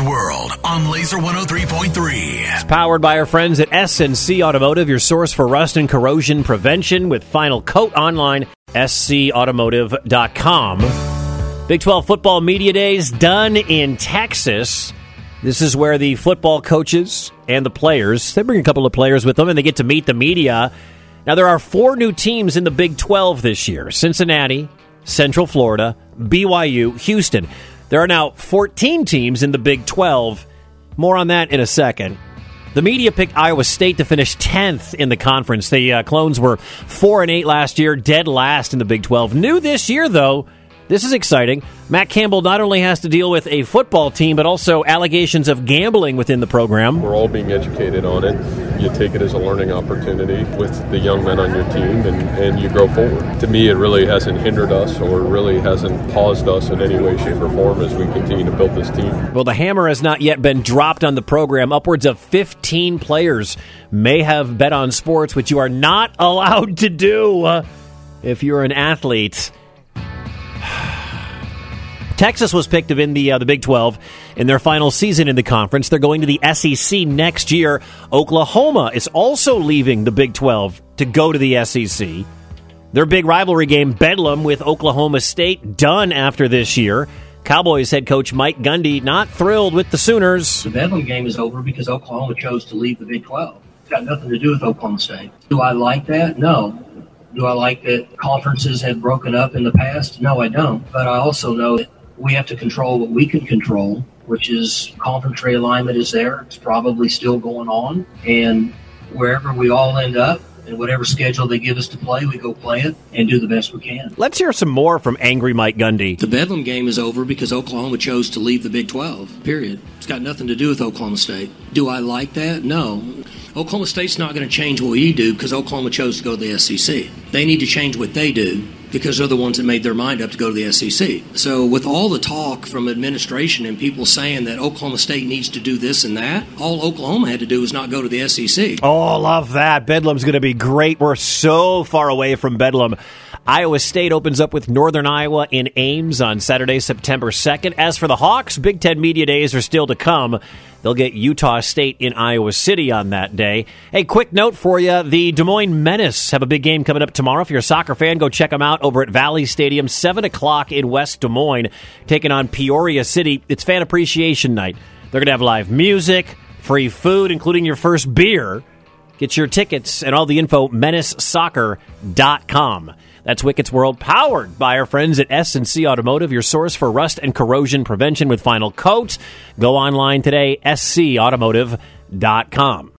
World on Lazer 103.3. It's powered by our friends at S&C Automotive, your source for rust and corrosion prevention with Final Coat online, scautomotive.com. Big 12 football media days done in Texas. This is where the football coaches and the players, they bring a couple of players with them and they get to meet the media. Now, there are four new teams in the Big 12 this year Cincinnati, Central Florida, BYU, Houston. There are now 14 teams in the Big 12. More on that in a second. The media picked Iowa State to finish 10th in the conference. The uh, Clones were 4 and 8 last year, dead last in the Big 12. New this year though, this is exciting. Matt Campbell not only has to deal with a football team, but also allegations of gambling within the program. We're all being educated on it. You take it as a learning opportunity with the young men on your team, and, and you grow forward. To me, it really hasn't hindered us or really hasn't paused us in any way, shape, or form as we continue to build this team. Well, the hammer has not yet been dropped on the program. Upwards of 15 players may have bet on sports, which you are not allowed to do uh, if you're an athlete. Texas was picked to win the uh, the Big 12 in their final season in the conference. They're going to the SEC next year. Oklahoma is also leaving the Big 12 to go to the SEC. Their big rivalry game, Bedlam with Oklahoma State, done after this year. Cowboys head coach Mike Gundy not thrilled with the Sooners. The Bedlam game is over because Oklahoma chose to leave the Big 12. It's got nothing to do with Oklahoma State. Do I like that? No. Do I like that conferences have broken up in the past? No, I don't. But I also know that we have to control what we can control, which is conference realignment is there. It's probably still going on. And wherever we all end up, and whatever schedule they give us to play, we go play it and do the best we can. Let's hear some more from angry Mike Gundy. The Bedlam game is over because Oklahoma chose to leave the Big 12, period. It's got nothing to do with Oklahoma State. Do I like that? No. Oklahoma State's not going to change what we do because Oklahoma chose to go to the SEC. They need to change what they do because they're the ones that made their mind up to go to the SEC. So, with all the talk from administration and people saying that Oklahoma State needs to do this and that, all Oklahoma had to do was not go to the SEC. Oh, love that. Bedlam's going to be great. We're so far away from Bedlam. Iowa State opens up with Northern Iowa in Ames on Saturday, September 2nd. As for the Hawks, Big Ten Media Days are still to come. They'll get Utah State in Iowa City on that day. Hey, quick note for you. The Des Moines Menace have a big game coming up tomorrow. If you're a soccer fan, go check them out over at Valley Stadium, 7 o'clock in West Des Moines, taking on Peoria City. It's fan appreciation night. They're going to have live music, free food, including your first beer. Get your tickets and all the info, menacesoccer.com. That's Wicket's World, powered by our friends at S&C Automotive, your source for rust and corrosion prevention with Final Coat. Go online today, scautomotive.com.